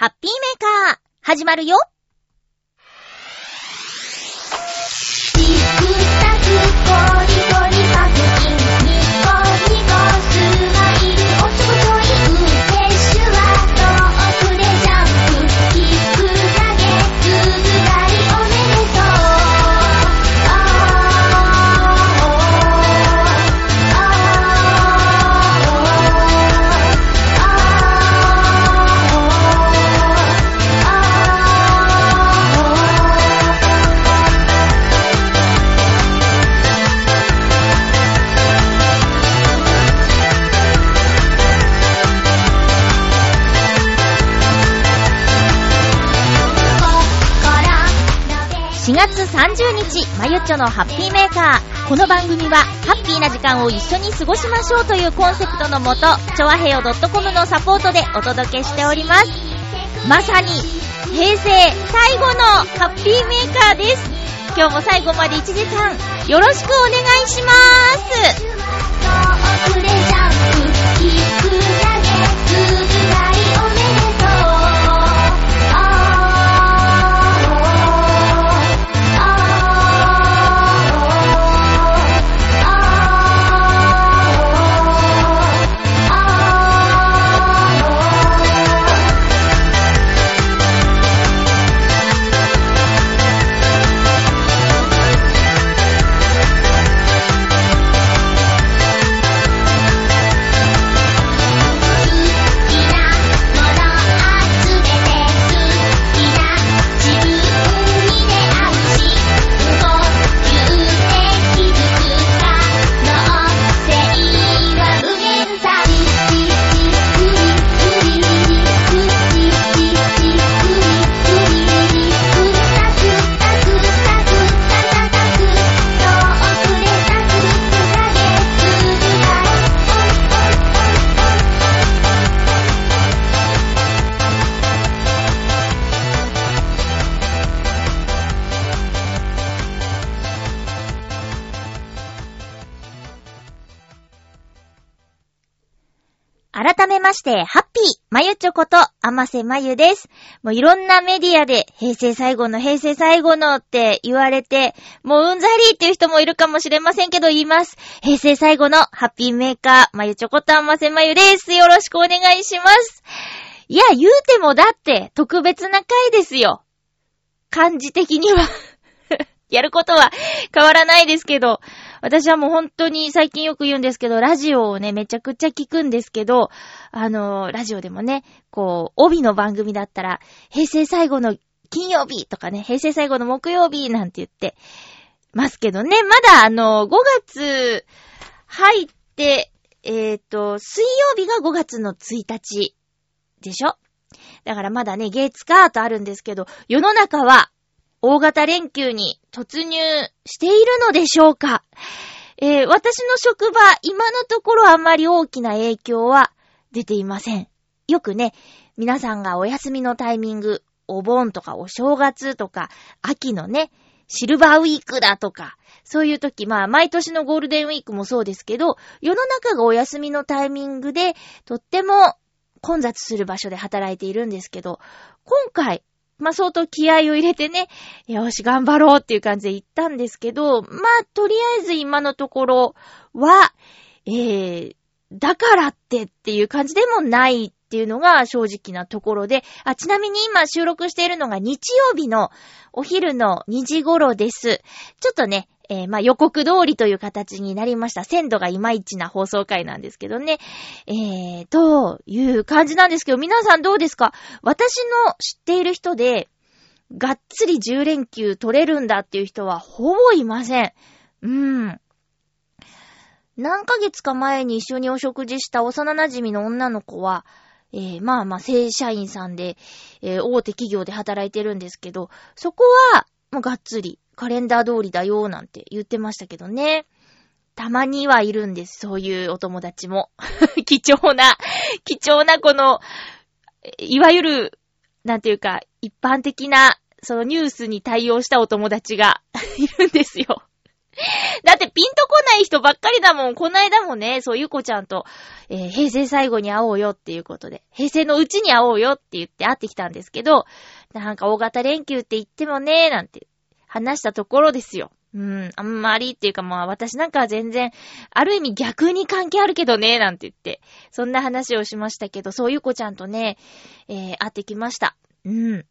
ハッピーメーカー、始まるよ。チクタク30日、まゆっちょのハッピーメーカー。この番組は、ハッピーな時間を一緒に過ごしましょうというコンセプトのもと、ちょわへよ .com のサポートでお届けしております。まさに、平成最後のハッピーメーカーです。今日も最後まで1時間、よろしくお願いします。改めまして、ハッピー、まゆちょこと、あませまゆです。もういろんなメディアで、平成最後の平成最後のって言われて、もううんざりっていう人もいるかもしれませんけど言います。平成最後のハッピーメーカー、まゆちょこと、あませまゆです。よろしくお願いします。いや、言うてもだって、特別な回ですよ。漢字的には。やることは変わらないですけど、私はもう本当に最近よく言うんですけど、ラジオをね、めちゃくちゃ聞くんですけど、あの、ラジオでもね、こう、帯の番組だったら、平成最後の金曜日とかね、平成最後の木曜日なんて言ってますけどね、まだあの、5月入って、えっ、と、水曜日が5月の1日でしょ？だからまだね、月火とあるんですけど、世の中は大型連休に突入しているのでしょうか？えー私の職場、今のところあまり大きな影響は出ていません。よくね、皆さんがお休みのタイミング、お盆とかお正月とか、秋のね、シルバーウィークだとか、そういう時、まあ、毎年のゴールデンウィークもそうですけど、世の中がお休みのタイミングで、とっても混雑する場所で働いているんですけど、今回、まあ、相当気合を入れてね、よし、頑張ろうっていう感じで行ったんですけど、まあ、とりあえず今のところは、えー、だからってっていう感じでもないっていうのが正直なところで、あ、ちなみに今収録しているのが日曜日のお昼の2時頃です。ちょっとね、えーまあ、予告通りという形になりました。鮮度がいまいちな放送回なんですけどね。えー、という感じなんですけど、皆さんどうですか？私の知っている人で、がっつり10連休取れるんだっていう人はほぼいません。うん。何ヶ月か前に一緒にお食事した幼馴染の女の子は、えー、まあまあ正社員さんで、えー大手企業で働いてるんですけど、そこは、もうがっつり、カレンダー通りだよ、なんて言ってましたけどね。たまにはいるんです、そういうお友達も。貴重な、貴重なこの、いわゆる、なんていうか、一般的な、そのニュースに対応したお友達が いるんですよ。だってピンとこない人ばっかりだもん。こないだもね、そう、ゆこちゃんと、えー平成最後に会おうよっていうことで、平成のうちに会おうよって言って会ってきたんですけど、なんか大型連休って言ってもね、なんて話したところですよ。うん、あんまりっていうかまあ私なんかは全然、ある意味逆に関係あるけどね、なんて言って、そんな話をしましたけど、そうゆこちゃんとね、えー、会ってきました。うん。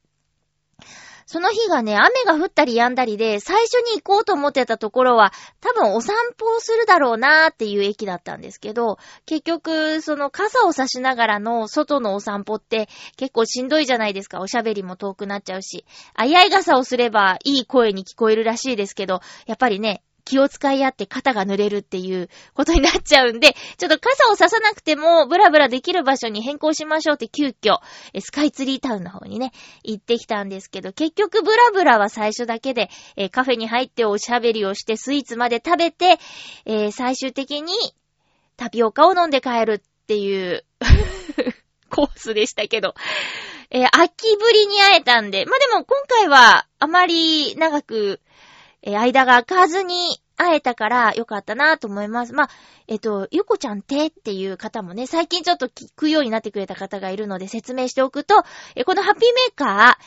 その日がね、雨が降ったり止んだりで、最初に行こうと思ってたところは、多分お散歩をするだろうなーっていう駅だったんですけど、結局、その傘を差しながらの外のお散歩って結構しんどいじゃないですか。おしゃべりも遠くなっちゃうし。あいあい傘をすればいい声に聞こえるらしいですけど、やっぱりね、気を使い合って肩が濡れるっていうことになっちゃうんで、ちょっと傘を差さなくてもブラブラできる場所に変更しましょうって急遽、スカイツリータウンの方にね、行ってきたんですけど、結局ブラブラは最初だけで、えカフェに入っておしゃべりをしてスイーツまで食べて、えー最終的にタピオカを飲んで帰るっていう コースでしたけど、えー秋ぶりに会えたんで、まあ、でも今回はあまり長く、えー間が空かずに会えたからよかったなと思います。まあ、えっ、と、ゆこちゃんてっていう方もね、最近ちょっと聞くようになってくれた方がいるので説明しておくと、えーこのハッピーメーカ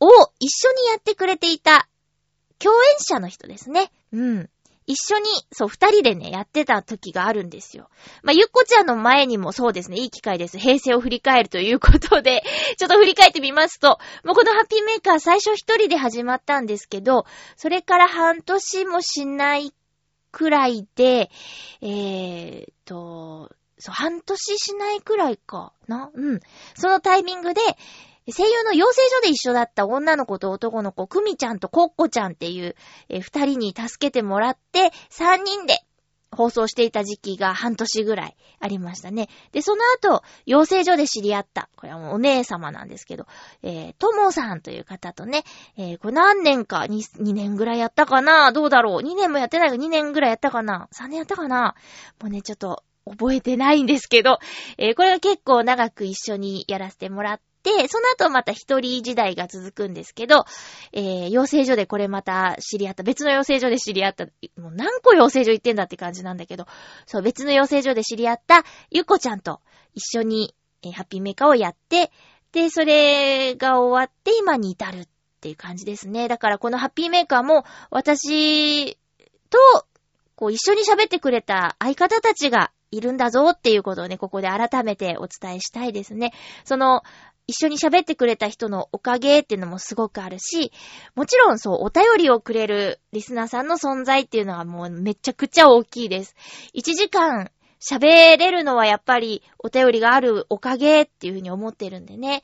ーを一緒にやってくれていた共演者の人ですね。うん。一緒に、そう、二人でね、やってた時があるんですよ。まあ、ゆっこちゃんの前にもそうですね、いい機会です。平成を振り返るということで、ちょっと振り返ってみますと、もうこのハッピーメーカー最初一人で始まったんですけど、それから半年もしないくらいで、えーと、そう、半年しないくらいかな？うん。そのタイミングで、声優の養成所で一緒だった女の子と男の子、くみちゃんとコッコちゃんっていう、え二人に助けてもらって、三人で放送していた時期が半年ぐらいありましたね。で、その後、養成所で知り合った、これはもうお姉様なんですけど、えー、ともさんという方とね、えー、これ何年か、2、2年ぐらいやったかな？どうだろう ?2 年もやってないけど2年ぐらいやったかな ?3 年やったかな？もうね、ちょっと、覚えてないんですけど、えーこれが結構長く一緒にやらせてもらってて、その後また一人時代が続くんですけど、えー養成所でこれまた知り合った、別の養成所で知り合った、もう何個養成所行ってんだって感じなんだけど、そう、別の養成所で知り合ったゆこちゃんと一緒に、えーハッピーメーカーをやって、で、それが終わって今に至るっていう感じですね。だからこのハッピーメーカーも私と、こう一緒に喋ってくれた相方たちがいるんだぞっていうことをね、ここで改めてお伝えしたいですね。その、一緒に喋ってくれた人のおかげっていうのもすごくあるし、もちろんそう、お便りをくれるリスナーさんの存在っていうのはもうめちゃくちゃ大きいです。1時間喋れるのはやっぱりお便りがあるおかげっていうふうに思ってるんでね。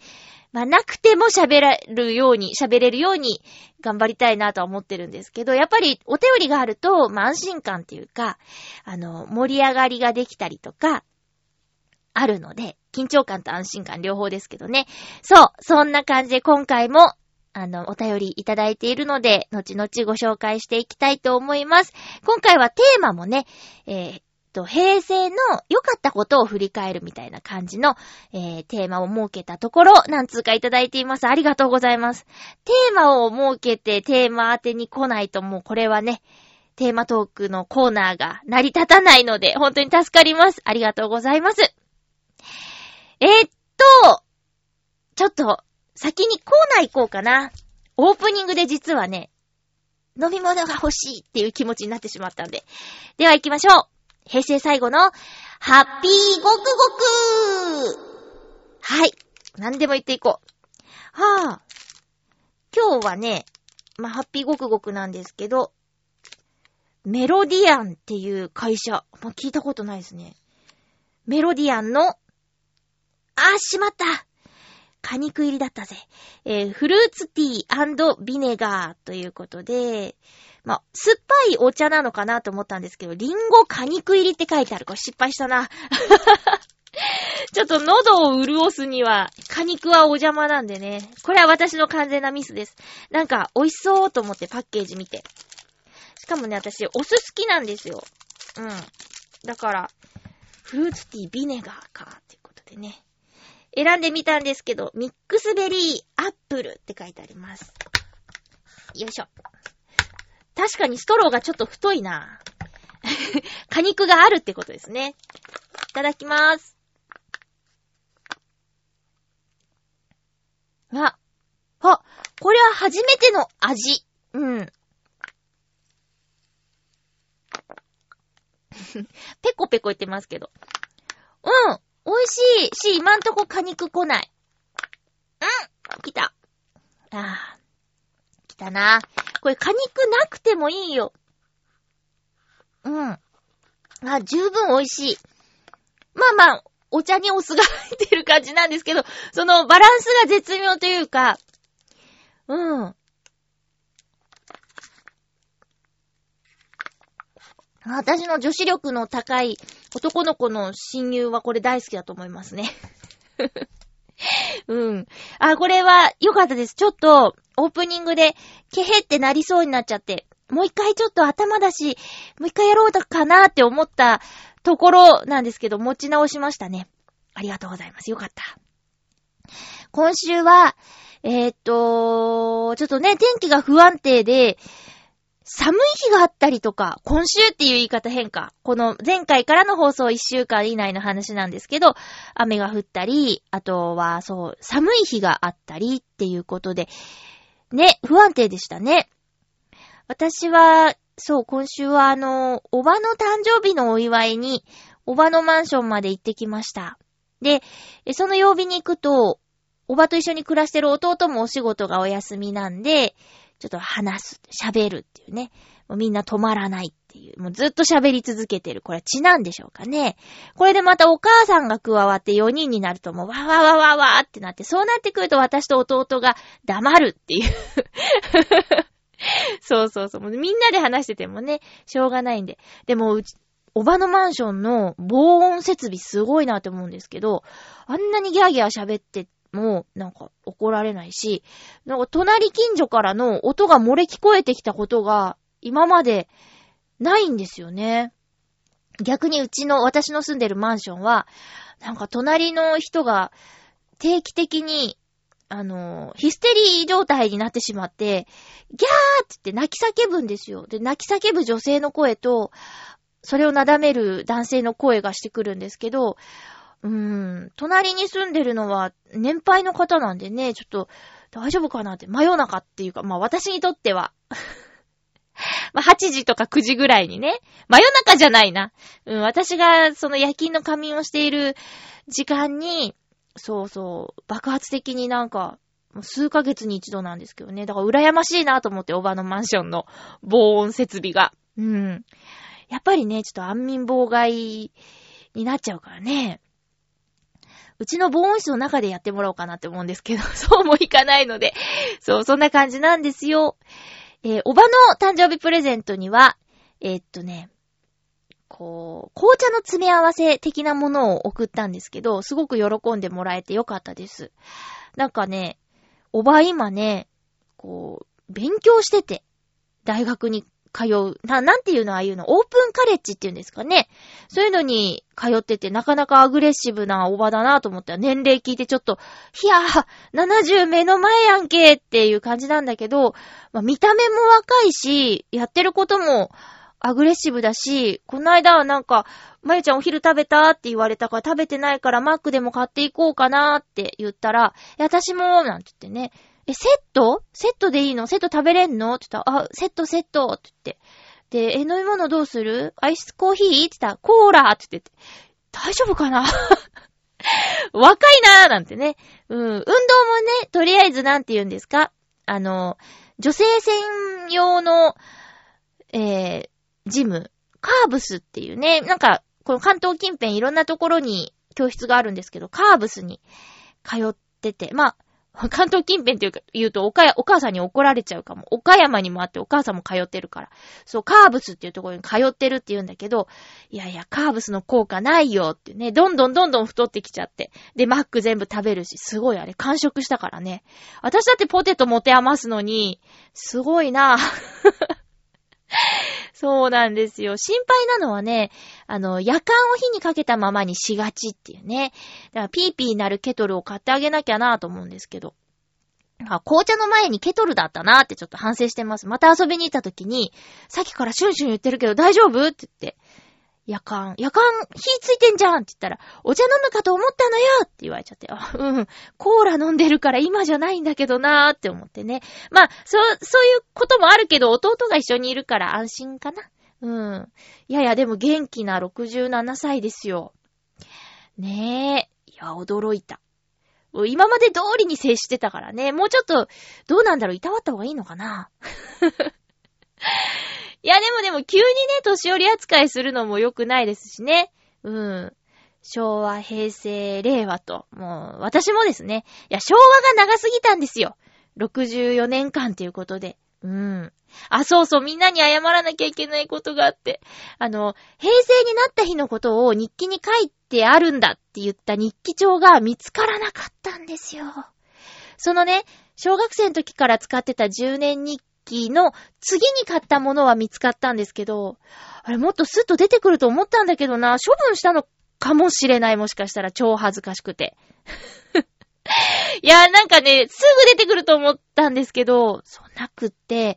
まあ、なくても喋れるように、喋れるように頑張りたいなとは思ってるんですけど、やっぱりお便りがあると、まあ、安心感っていうか、あの、盛り上がりができたりとか、あるので、緊張感と安心感両方ですけどね。そう、そんな感じで今回も、あの、お便りいただいているので、後々ご紹介していきたいと思います。今回はテーマもね、えーっと、平成の良かったことを振り返るみたいな感じの、えー、テーマを設けたところ、何通かいただいています。ありがとうございます。テーマを設けてテーマ当てに来ないともうこれはね、テーマトークのコーナーが成り立たないので、本当に助かります。ありがとうございます。えーっと、ちょっと、先にコーナー行こうかな。オープニングで実はね、飲み物が欲しいっていう気持ちになってしまったんで。では行きましょう。平成最後の、ハッピーごくごくはい。何でも言っていこう。はあ。今日はね、まあ、ハッピーごくごくなんですけど、メロディアンっていう会社。まあ、聞いたことないですね。メロディアンの、あ、しまった果肉入りだったぜ。えーフルーツティービネガーということで、まあ、酸っぱいお茶なのかなと思ったんですけど、リンゴ果肉入りって書いてある。これ失敗したな。ちょっと喉を潤すには、果肉はお邪魔なんでね。これは私の完全なミスです。なんか、美味しそうと思ってパッケージ見て。しかもね、私、お酢好きなんですよ。うん。だから、フルーツティービネガーか、っていうことでね。選んでみたんですけど、ミックスベリーアップルって書いてあります。よいしょ。確かにストローがちょっと太いな。果肉があるってことですね。いただきまーす。あ、あ、これは初めての味。うん。ペコペコ言ってますけど。うん。美味しいし、今んとこ果肉来ない。うん来た。ああ。来たな。これ果肉なくてもいいよ。うん。あ、十分美味しい。まあまあ、お茶にお酢が入ってる感じなんですけど、そのバランスが絶妙というか、うん。私の女子力の高い男の子の親友はこれ大好きだと思いますね。うん。あ、これは良かったです。ちょっと、オープニングで、ケヘってなりそうになっちゃって、もう一回ちょっと頭だし、もう一回やろうかなって思ったところなんですけど、持ち直しましたね。ありがとうございます。よかった。今週は、えー、っと、ちょっとね、天気が不安定で、寒い日があったりとか、今週っていう言い方変化。この前回からの放送1週間以内の話なんですけど、雨が降ったり、あとはそう、寒い日があったりっていうことで、ね、不安定でしたね。私は、そう、今週はあの、おばの誕生日のお祝いに、おばのマンションまで行ってきました。で、その曜日に行くと、おばと一緒に暮らしてる弟もお仕事がお休みなんで、ちょっと話す、喋るっていうね。もうみんな止まらないっていう。もうずっと喋り続けてる。これは血なんでしょうかね。これでまたお母さんが加わって4人になるともうわわわわわってなって、そうなってくると私と弟が黙るっていう。そうそうそう。うみんなで話しててもね、しょうがないんで。でも、うち、おばのマンションの防音設備すごいなって思うんですけど、あんなにギャーギャー喋ってもう、なんか怒られないし、なんか隣近所からの音が漏れ聞こえてきたことが今までないんですよね。逆にうちの、私の住んでるマンションは、なんか隣の人が定期的に、あの、ヒステリー状態になってしまって、ギャーって言って泣き叫ぶんですよ。で、泣き叫ぶ女性の声と、それをなだめる男性の声がしてくるんですけど、うーん、隣に住んでるのは年配の方なんでね、ちょっと大丈夫かなって、真夜中っていうか、まあ私にとっては まあ8時とか9時ぐらいにね、真夜中じゃないな。うん、私がその夜勤の仮眠をしている時間に、そうそう、爆発的になんか、数ヶ月に一度なんですけどね。だから羨ましいなと思って、おばのマンションの防音設備が。うん。やっぱりね、ちょっと安眠妨害になっちゃうからね。うちの防音室の中でやってもらおうかなって思うんですけど、そうもいかないので、そう、そんな感じなんですよ。えー、おばの誕生日プレゼントには、えー、っとね、こう、紅茶の詰め合わせ的なものを送ったんですけど、すごく喜んでもらえてよかったです。なんかね、おば今ね、こう、勉強してて、大学に通う。な、なんていうのああいうの？オープンカレッジっていうんですかね。そういうのに通ってて、なかなかアグレッシブなおばだなと思ったら、年齢聞いてちょっと、いやー、70目の前やんけっていう感じなんだけど、まあ、見た目も若いし、やってることもアグレッシブだし、この間はなんか、まゆちゃんお昼食べたって言われたから食べてないからマックでも買っていこうかなって言ったら、いや、私も、なんて言ってね、え、セット？セットでいいの？セット食べれんの？って言ったら、あ、セットセット。って言って。で、え、飲み物どうする？アイスコーヒー？って言ったら、コーラ。って言って。大丈夫かな？若いなー。なんてね。うん。運動もね、とりあえずなんて言うんですか？あの、女性専用の、えー、ジム、カーブスっていうね、なんか、この関東近辺いろんなところに教室があるんですけど、カーブスに通ってて、まあ、関東近辺っていうか、言うとおか、お母さんに怒られちゃうかも。岡山にもあってお母さんも通ってるから。そう、カーブスっていうところに通ってるって言うんだけど、いやいや、カーブスの効果ないよってね、どんどんどんどん太ってきちゃって。で、マック全部食べるし、すごいあれ、完食したからね。私だってポテト持て余すのに、すごいなぁそうなんですよ。心配なのはね、あの、夜間を火にかけたままにしがちっていうね。だからピーピーなるケトルを買ってあげなきゃなぁと思うんですけど。あ、紅茶の前にケトルだったなってちょっと反省してます。また遊びに行った時に、さっきからシュンシュン言ってるけど大丈夫って言って、夜間、夜間火ついてんじゃんって言ったら、お茶飲むかと思ったのよって言われちゃって、あ、うん、コーラ飲んでるから今じゃないんだけどなーって思ってね。まあ、そう、そういうこともあるけど、弟が一緒にいるから安心かな。うん。いやいや、でも元気な67歳ですよ。ねえ。いや、驚いた。今まで通りに接してたからね。もうちょっと、どうなんだろういたわった方がいいのかないや、でもでも急にね、年寄り扱いするのも良くないですしね。うん。昭和、平成、令和と。もう、私もですね。いや、昭和が長すぎたんですよ。64年間っていうことで。うん。あ、そうそう、みんなに謝らなきゃいけないことがあって。あの、平成になった日のことを日記に書いてあるんだって言った日記帳が見つからなかったんですよ。そのね、小学生の時から使ってた10年日記の次に買ったものは見つかったんですけど、あれもっとスッと出てくると思ったんだけどな、処分したのかもしれない、もしかしたら超恥ずかしくて。いや、なんかね、すぐ出てくると思ったんですけど、そうなくって、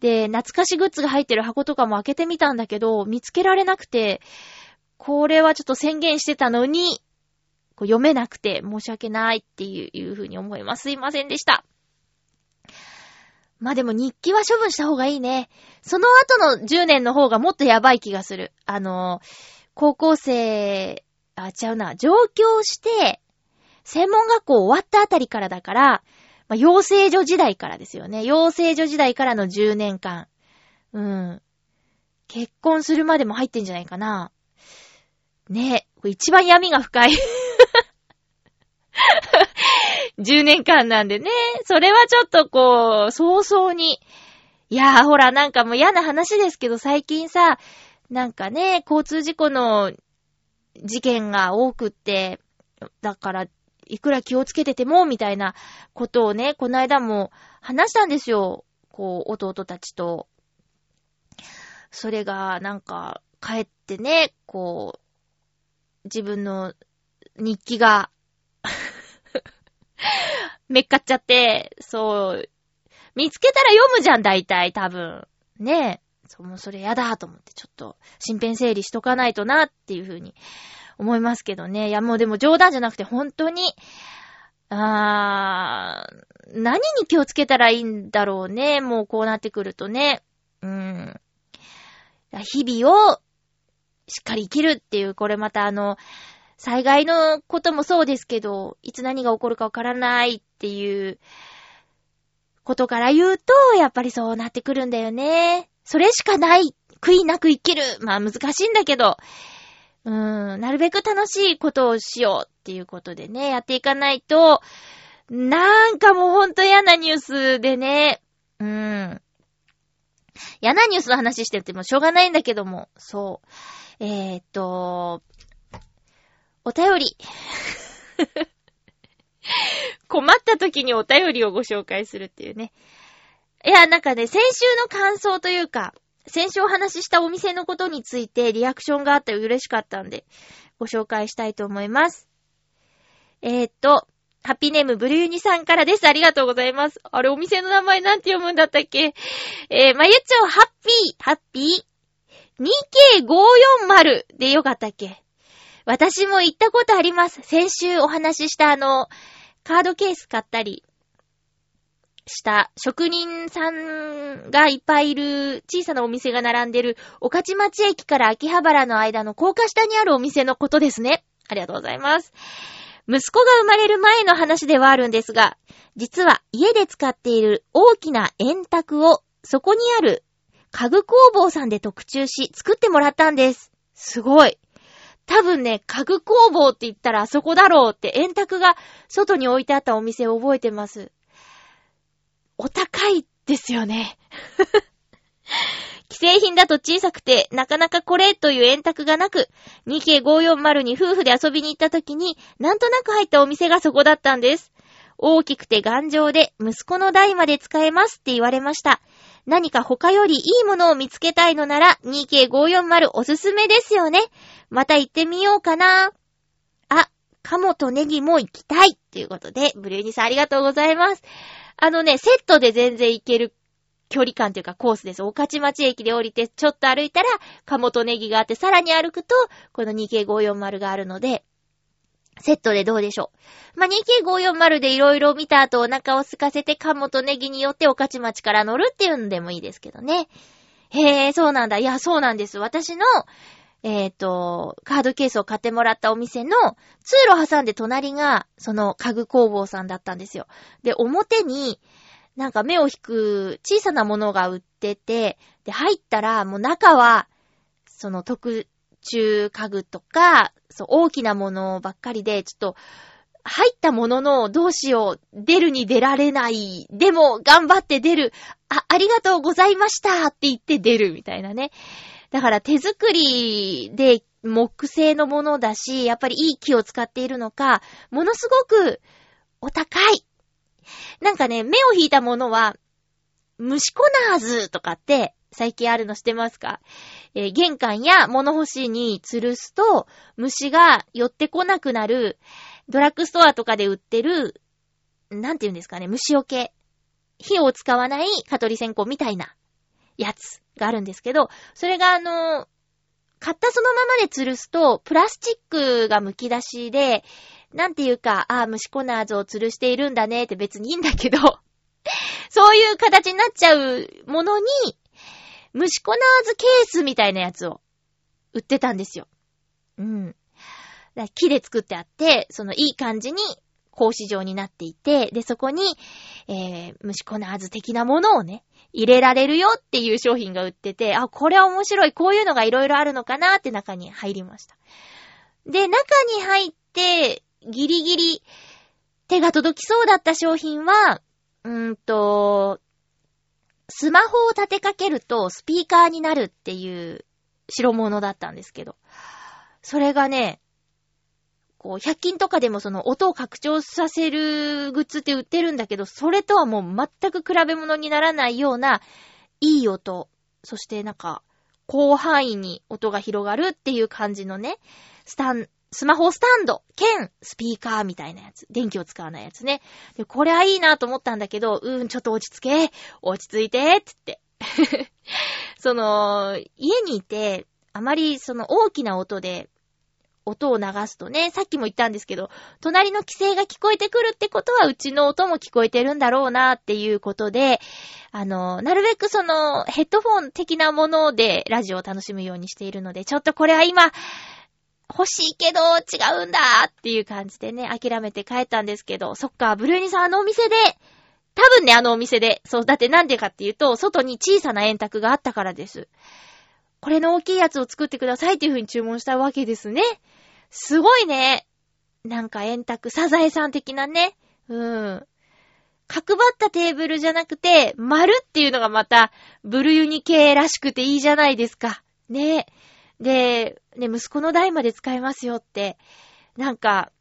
で、懐かしグッズが入ってる箱とかも開けてみたんだけど、見つけられなくて、これはちょっと宣言してたのに、こう読めなくて申し訳ないっていういうに思います。すいませんでした。まあでも日記は処分した方がいいね。その後の10年の方がもっとやばい気がする。あの、高校生、あ、違うな、上京して、専門学校終わったあたりからだから、まあ、養成所時代からですよね。養成所時代からの10年間。うん。結婚するまでも入ってんじゃないかな。ねえ、これ一番闇が深い 10年間なんでね。それはちょっとこう、早々に。いやーほら、なんかもう嫌な話ですけど、最近さ、なんかね、交通事故の事件が多くって、だから、いくら気をつけてても、みたいなことをね、この間も話したんですよ。こう、弟たちと。それが、なんか、帰ってね、こう、自分の日記が めっかっちゃって、そう、見つけたら読むじゃん、大体、多分。ねえ。そう、もうそれやだと思って、ちょっと、身辺整理しとかないとな、っていうふうに思いますけどね。いや、もうでも冗談じゃなくて、本当に、あー、何に気をつけたらいいんだろうね。もうこうなってくるとね。うん。日々をしっかり生きるっていう、これまたあの、災害のこともそうですけど、いつ何が起こるかわからないっていうことから言うと、やっぱりそうなってくるんだよね。それしかない。悔いなく生きる。まあ難しいんだけど、うーん、なるべく楽しいことをしようっていうことでね、やっていかないと、なんかもうほんと嫌なニュースでね、うーん。嫌なニュースの話しててもしょうがないんだけども、そう。えー、っと、お便り。困った時にお便りをご紹介するっていうね。いや、なんかね、先週の感想というか、先週お話ししたお店のことについてリアクションがあって嬉しかったんで、ご紹介したいと思います。えー、っと、ハッピーネームブルユニさんからです。ありがとうございます。あれ、お店の名前なんて読むんだったっけ？えー、まゆちょ、ハッピー、ハッピー、2K540 でよかったっけ？私も行ったことあります。先週お話ししたあの、カードケース買ったりした職人さんがいっぱいいる小さなお店が並んでる、御徒町駅から秋葉原の間の高架下にあるお店のことですね。ありがとうございます。息子が生まれる前の話ではあるんですが、実は家で使っている大きな円卓をそこにある家具工房さんで特注し作ってもらったんです。すごい。多分ね、家具工房って言ったらあそこだろうって円卓が外に置いてあったお店を覚えてます。お高いですよね。既製品だと小さくて、なかなかこれという円卓がなく、2K540 に夫婦で遊びに行った時に、なんとなく入ったお店がそこだったんです。大きくて頑丈で、息子の代まで使えますって言われました。何か他よりいいものを見つけたいのなら、2K540 おすすめですよね。また行ってみようかな。あ、カモとネギも行きたい。ということで、ブルーニさんありがとうございます。あのね、セットで全然行ける距離感というかコースです。御徒町駅で降りて、ちょっと歩いたら、鴨とネギがあって、さらに歩くと、この 2K540 があるので、セットでどうでしょう。まあ、2K540 でいろいろ見た後お腹を空かせて鴨とネギによって御徒町から乗るっていうのでもいいですけどね。へえ、そうなんだ。いや、そうなんです。私の、えっ、と、カードケースを買ってもらったお店の通路挟んで隣が、その家具工房さんだったんですよ。で、表に、なんか目を引く小さなものが売ってて、で、入ったら、もう中は、その特注家具とか、そう、大きなものばっかりで、ちょっと、入ったものの、どうしよう、出るに出られない、でも、頑張って出る、あ、ありがとうございましたって言って出るみたいなね。だから手作りで木製のものだし、やっぱりいい木を使っているのか、ものすごくお高い。なんかね、目を引いたものは、虫コナーズとかって最近あるの知ってますか？えー玄関や物干しに吊るすと虫が寄ってこなくなるドラッグストアとかで売ってる、なんて言うんですかね、虫除け。火を使わない蚊取り線香みたいなやつがあるんですけど、それがあの、買ったそのままで吊るすと、プラスチックが剥き出しで、なんていうか、ああ、虫コナーズを吊るしているんだねって別にいいんだけど、そういう形になっちゃうものに、虫コナーズケースみたいなやつを売ってたんですよ。うん。木で作ってあって、そのいい感じに格子状になっていて、で、そこに、えー、虫コナーズ的なものをね、入れられるよっていう商品が売ってて、あ、これは面白い、こういうのがいろいろあるのかなって中に入りました。で、中に入って、ギリギリ手が届きそうだった商品は、うーんと、スマホを立てかけるとスピーカーになるっていう代物だったんですけど、それがね、こう、100均とかでもその音を拡張させるグッズって売ってるんだけど、それとはもう全く比べ物にならないような、いい音、そしてなんか、広範囲に音が広がるっていう感じのね、スタン、スマホスタンド兼スピーカーみたいなやつ。電気を使わないやつね。で、これはいいなと思ったんだけど、うーん、ちょっと落ち着け、落ち着いて、つって。その、家にいて、あまりその大きな音で、音を流すとね、さっきも言ったんですけど、隣の規制が聞こえてくるってことは、うちの音も聞こえてるんだろうなっていうことで、あの、なるべくその、ヘッドフォン的なものでラジオを楽しむようにしているので、ちょっとこれは今、欲しいけど違うんだっていう感じでね、諦めて帰ったんですけど、そっか、ブルーニさんあのお店で、多分ね、あのお店で、そう、だってなんでかっていうと、外に小さな円卓があったからです。これの大きいやつを作ってくださいっていう風に注文したわけですね。すごいね。なんか円卓、サザエさん的なね。うん。角張ったテーブルじゃなくて、丸っていうのがまた、ブルユニ系らしくていいじゃないですか。ね。で、ね、息子の代まで使えますよって。なんか、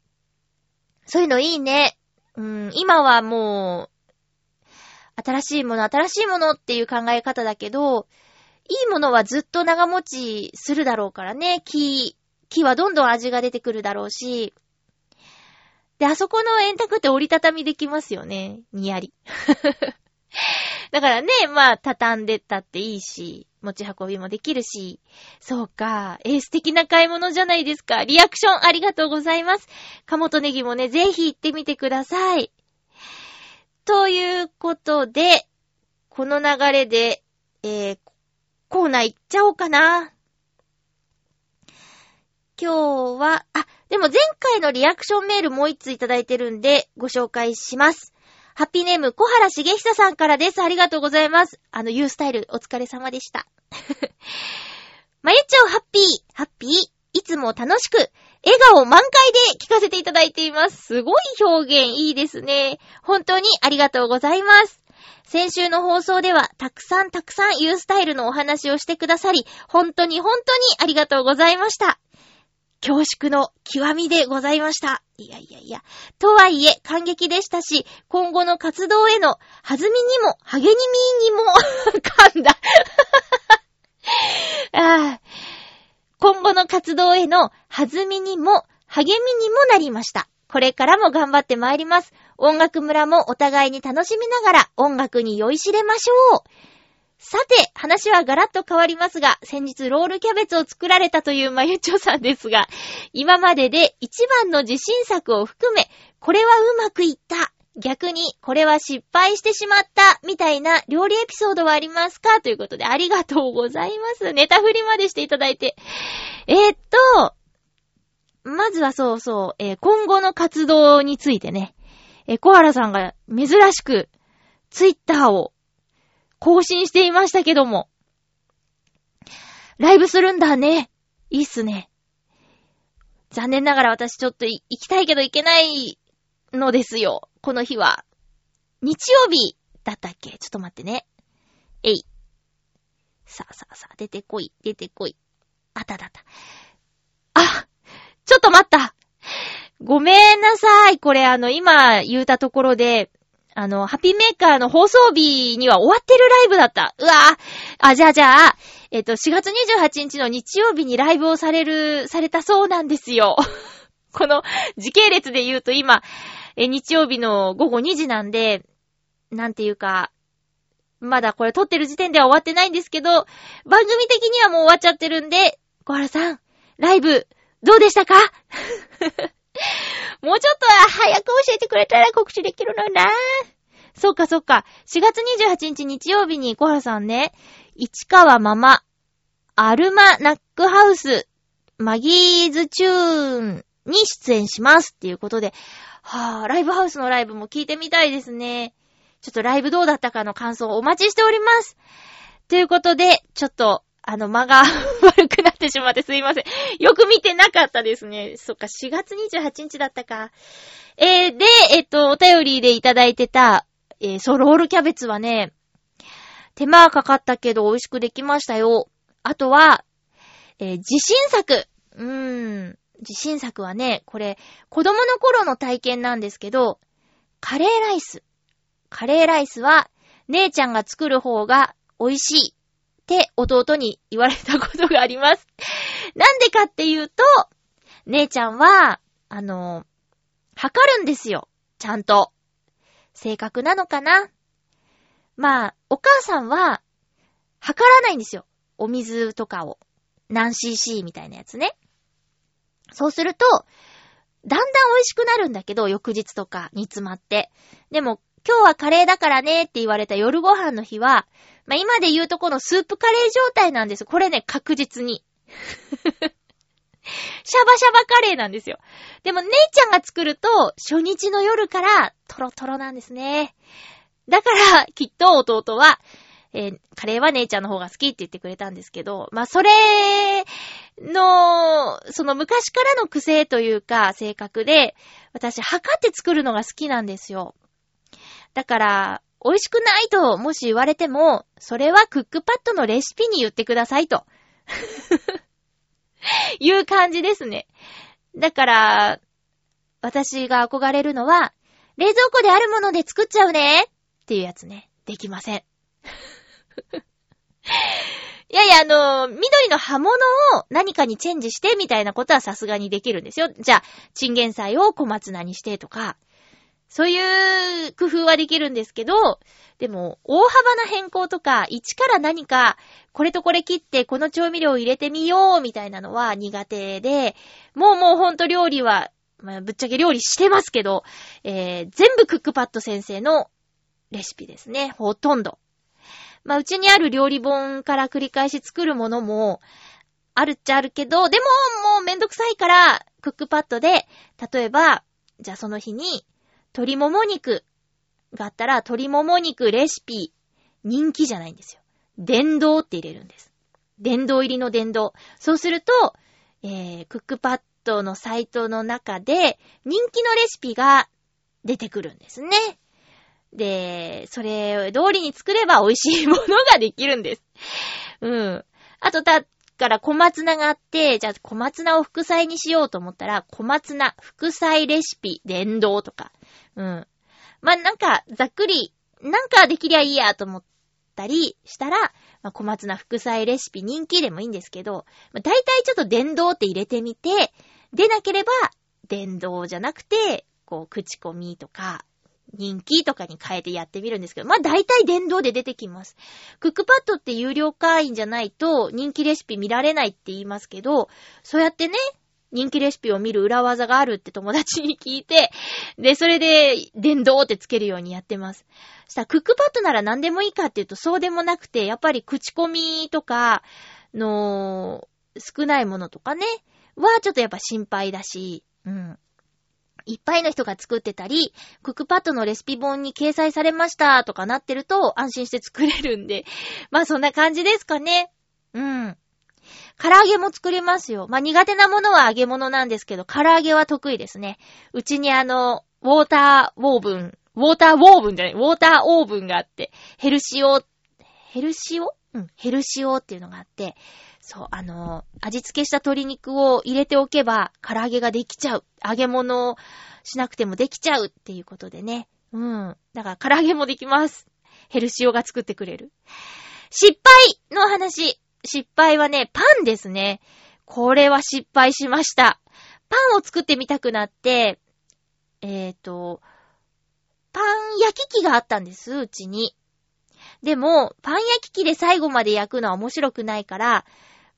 そういうのいいね。うん、今はもう、新しいもの、新しいものっていう考え方だけど、いいものはずっと長持ちするだろうからね。木、木はどんどん味が出てくるだろうし。で、あそこの円卓って折りたたみできますよね。にやり。だからね、まあ、畳んでったっていいし、持ち運びもできるし。そうか。えー素敵な買い物じゃないですか。リアクションありがとうございます。鴨とネギもね、ぜひ行ってみてください。ということで、この流れで、えー、コーナー行っちゃおうかな。今日は、あ、でも前回のリアクションメールもう一ついただいてるんで、ご紹介します。ハッピーネーム、小原茂久さんからです。ありがとうございます。あの、ユースタイル、お疲れ様でした。まゆちょハッピー、ハッピー、いつも楽しく、笑顔満開で聞かせていただいています。すごい表現いいですね。本当にありがとうございます。先週の放送では、たくさんたくさんユースタイルのお話をしてくださり、本当に本当にありがとうございました。恐縮の極みでございました。いやいやいや。とはいえ、感激でしたし、今後の活動への弾みにも、励みにも、噛んだ。ああ今後の活動への弾みにも、励みにもなりました。これからも頑張って参ります。音楽村もお互いに楽しみながら音楽に酔いしれましょう。さて、話はガラッと変わりますが、先日ロールキャベツを作られたというまゆちょさんですが、今までで一番の自信作を含め、これはうまくいった。逆に、これは失敗してしまった、みたいな料理エピソードはありますか？ということで、ありがとうございます。ネタ振りまでしていただいて。えーっと、まずはそうそう、えー今後の活動についてね、えー小原さんが珍しく、ツイッターを更新していましたけども、ライブするんだね。いいっすね。残念ながら私ちょっと行きたいけど行けないのですよ。この日は。日曜日だったっけ？ちょっと待ってね。えい。さあさあさあ、出てこい、出てこい。あったあったた。あちょっと待ったごめんなさい。これあの、今言うたところで、あの、ハッピーメーカーの放送日には終わってるライブだった。うわぁ。あ、じゃあじゃあ、えっと、4月28日の日曜日にライブをされる、されたそうなんですよ。この時系列で言うと今、え、日曜日の午後2時なんで、なんていうか、まだこれ撮ってる時点では終わってないんですけど、番組的にはもう終わっちゃってるんで、小原さん、ライブ、どうでしたか？もうちょっと早く教えてくれたら告知できるのになそっかそっか。4月28日日曜日に小原さんね、市川ママ、アルマナックハウス、マギーズチューンに出演しますっていうことで、はぁ、ライブハウスのライブも聞いてみたいですね。ちょっとライブどうだったかの感想をお待ちしております。ということで、ちょっと、あの、間が 悪くなってしまってすいません。よく見てなかったですね。そっか、4月28日だったか。えー、で、えっと、お便りでいただいてた、えー、そう、ロールキャベツはね、手間かかったけど美味しくできましたよ。あとは、えー自信作。うーん。自信作はね、これ、子供の頃の体験なんですけど、カレーライス。カレーライスは、姉ちゃんが作る方が美味しいって弟に言われたことがあります。なんでかっていうと、姉ちゃんは、あの、測るんですよ。ちゃんと。正確なのかな？まあ、お母さんは、測らないんですよ。お水とかを。何 cc みたいなやつね。そうすると、だんだん美味しくなるんだけど、翌日とか煮詰まって。でも、今日はカレーだからねって言われた夜ご飯の日は、まあ、今で言うとこのスープカレー状態なんです。これね、確実に。シャバシャバカレーなんですよ。でも姉ちゃんが作ると、初日の夜からトロトロなんですね。だから、きっと弟は、えーカレーは姉ちゃんの方が好きって言ってくれたんですけど、まあ、それの、その昔からの癖というか、性格で、私、測って作るのが好きなんですよ。だから、美味しくないと、もし言われても、それはクックパッドのレシピに言ってくださいと。いう感じですね。だから、私が憧れるのは、冷蔵庫であるもので作っちゃうねっていうやつね。できません。い やいや、あの、緑の葉物を何かにチェンジしてみたいなことはさすがにできるんですよ。じゃあ、チンゲン菜を小松菜にしてとか、そういう工夫はできるんですけど、でも、大幅な変更とか、一から何か、これとこれ切って、この調味料を入れてみよう、みたいなのは苦手で、もうもうほんと料理は、まあ、ぶっちゃけ料理してますけど、えー、全部クックパッド先生のレシピですね。ほとんど。まあ、うちにある料理本から繰り返し作るものも、あるっちゃあるけど、でも、もうめんどくさいから、クックパッドで、例えば、じゃあその日に、鶏もも肉があったら、鶏もも肉レシピ、人気じゃないんですよ。電動って入れるんです。電動入りの電動。そうすると、えー、クックパッドのサイトの中で、人気のレシピが出てくるんですね。で、それ通りに作れば美味しいものができるんです。うん。あと、だから小松菜があって、じゃあ小松菜を副菜にしようと思ったら、小松菜副菜レシピ電動とか。うん。まあ、なんか、ざっくり、なんかできりゃいいやと思ったりしたら、まあ、小松菜副菜レシピ人気でもいいんですけど、まあ、大体ちょっと電動って入れてみて、出なければ電動じゃなくて、こう、口コミとか、人気とかに変えてやってみるんですけど、まあ大体電動で出てきます。クックパッドって有料会員じゃないと人気レシピ見られないって言いますけど、そうやってね、人気レシピを見る裏技があるって友達に聞いて、で、それで電動ってつけるようにやってます。したクックパッドなら何でもいいかっていうとそうでもなくて、やっぱり口コミとかの少ないものとかね、はちょっとやっぱ心配だし、うん。いっぱいの人が作ってたり、クックパッドのレシピ本に掲載されましたとかなってると安心して作れるんで。まあそんな感じですかね。うん。唐揚げも作れますよ。まあ苦手なものは揚げ物なんですけど、唐揚げは得意ですね。うちにあの、ウォーターウォーブン、ウォーターウォーブンじゃない、ウォーターオーブンがあって、ヘルシオ、ヘルシオ？うん、ヘルシオっていうのがあって、そう、あの、味付けした鶏肉を入れておけば、唐揚げができちゃう。揚げ物をしなくてもできちゃうっていうことでね。うん。だから唐揚げもできます。ヘルシオが作ってくれる。失敗の話。失敗はね、パンですね。これは失敗しました。パンを作ってみたくなって、えっ、と、パン焼き器があったんです、うちに。でも、パン焼き器で最後まで焼くのは面白くないから、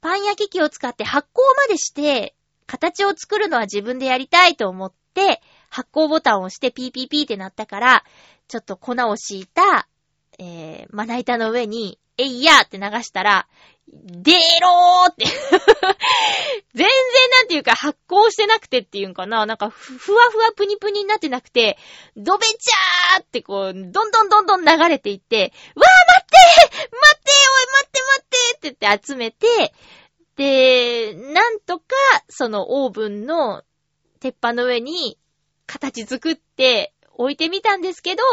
パン焼き器を使って発酵までして、形を作るのは自分でやりたいと思って、発酵ボタンを押してピーピーピーってなったから、ちょっと粉を敷いた、えー、まな板の上に、えいやーって流したら、でーろーって。全然なんていうか発酵してなくてっていうんかななんかふ、ふわふわぷにぷにになってなくて、ドベチャーってこう、どんどんどんどん流れていって、わー待って待っておい待って待ってって言って集めて、で、なんとか、そのオーブンの鉄板の上に形作って置いてみたんですけど、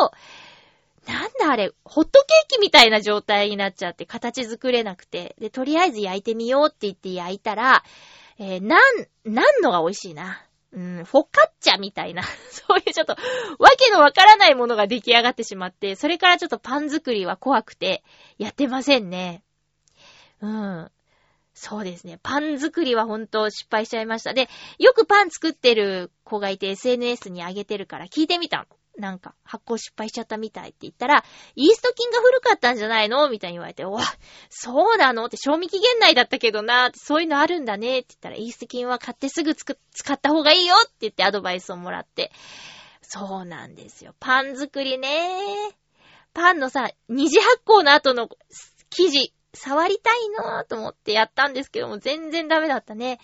なんだあれ、ホットケーキみたいな状態になっちゃって形作れなくて。で、とりあえず焼いてみようって言って焼いたら、えー、なん、なんのが美味しいな。うん、フォカッチャみたいな、そういうちょっと、わけのわからないものが出来上がってしまって、それからちょっとパン作りは怖くて、やってませんね。うん。そうですね。パン作りはほんと失敗しちゃいました。で、よくパン作ってる子がいて SNS に上げてるから聞いてみたの。なんか、発酵失敗しちゃったみたいって言ったら、イースト菌が古かったんじゃないのみたいに言われて、おわ、そうなのって賞味期限内だったけどな、そういうのあるんだねって言ったら、イースト菌は買ってすぐつく使った方がいいよって言ってアドバイスをもらって。そうなんですよ。パン作りね。パンのさ、二次発酵の後の生地、触りたいなぁと思ってやったんですけども、全然ダメだったね。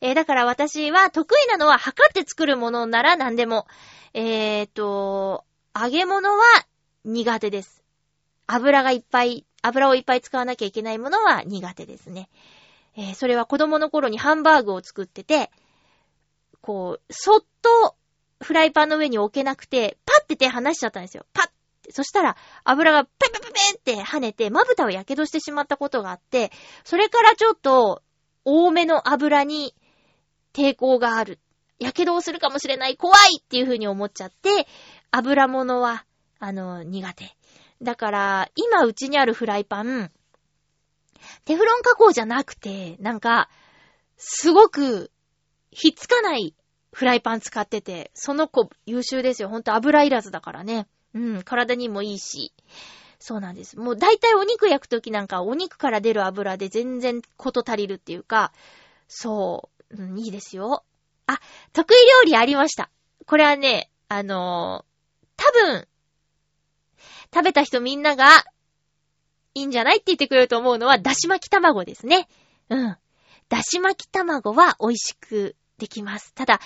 えーだから私は得意なのは測って作るものなら何でも。えーと、揚げ物は苦手です。油がいっぱい、油をいっぱい使わなきゃいけないものは苦手ですね。えーそれは子供の頃にハンバーグを作ってて、こう、そっとフライパンの上に置けなくて、パッて手離しちゃったんですよ。パッ。そしたら油がペペペペって跳ねて、まぶたを火傷してしまったことがあって、それからちょっと多めの油に抵抗がある。火傷をするかもしれない。怖いっていう風に思っちゃって、油物は、あの、苦手。だから、今うちにあるフライパン、テフロン加工じゃなくて、なんか、すごく、ひっつかないフライパン使ってて、その子優秀ですよ。ほんと油いらずだからね。うん、体にもいいし。そうなんです。もう大体お肉焼くときなんかお肉から出る油で全然こと足りるっていうか、そう、うん、いいですよ。あ、得意料理ありました。これはね、あのー多分、食べた人みんなが、いいんじゃないって言ってくれると思うのは、だし巻き卵ですね。うん。だし巻き卵は美味しくできます。ただ、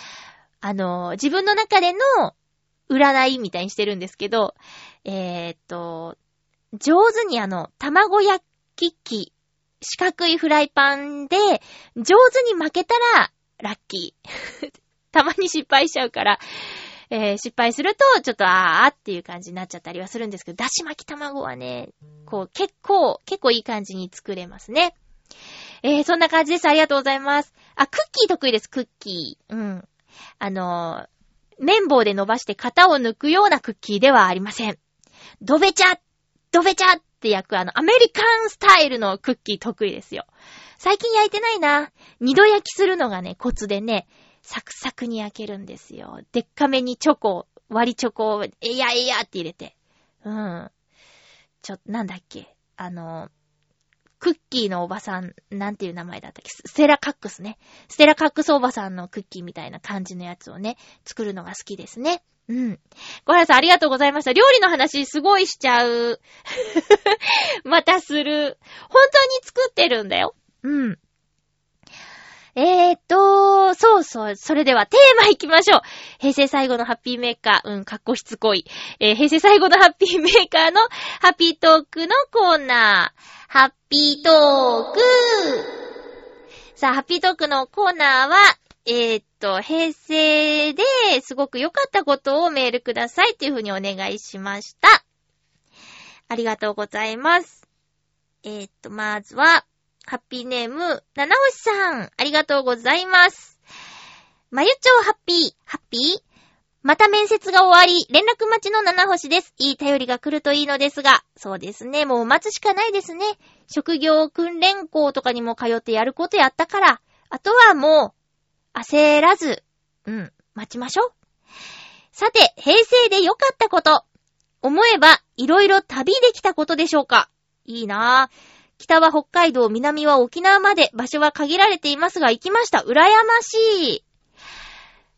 あのー自分の中での占いみたいにしてるんですけど、えーっと、上手にあの、卵焼き器、四角いフライパンで、上手に巻けたら、ラッキー。たまに失敗しちゃうから、えー失敗すると、ちょっとあーっていう感じになっちゃったりはするんですけど、だし巻き卵はね、こう、結構、結構いい感じに作れますね。えー、そんな感じです。ありがとうございます。あ、クッキー得意です、クッキー。うん。あのー綿棒で伸ばして型を抜くようなクッキーではありません。ドベチャドベチャって焼くあの、アメリカンスタイルのクッキー得意ですよ。最近焼いてないな。二度焼きするのがね、コツでね、サクサクに焼けるんですよ。でっかめにチョコ、割りチョコを、えやえやって入れて。うん。ちょ、なんだっけ。あの、クッキーのおばさん、なんていう名前だったっけ？ステラカックスね。ステラカックスおばさんのクッキーみたいな感じのやつをね、作るのが好きですね。うん。ごはんさんありがとうございました。料理の話すごいしちゃう。またする。本当に作ってるんだよ。うん。えーっと、そうそう。それではテーマ行きましょう。平成最後のハッピーメーカー。うん、かっこしつこい。えー平成最後のハッピーメーカーのハッピートークのコーナー。ハッピートークさあ、ハッピートークのコーナーは、えーっと、平成ですごく良かったことをメールくださいっていうふうにお願いしました。ありがとうございます。えーっと、まずは、ハッピーネーム、七星さん、ありがとうございます。まゆちょうハッピー、ハッピー？また面接が終わり、連絡待ちの七星です。いい頼りが来るといいのですが、そうですね、もう待つしかないですね。職業訓練校とかにも通ってやることやったから、あとはもう、焦らず、うん、待ちましょう。さて、平成で良かったこと。思えば、いろいろ旅できたことでしょうか。いいなぁ。北は北海道、南は沖縄まで、場所は限られていますが、行きました。羨ましい。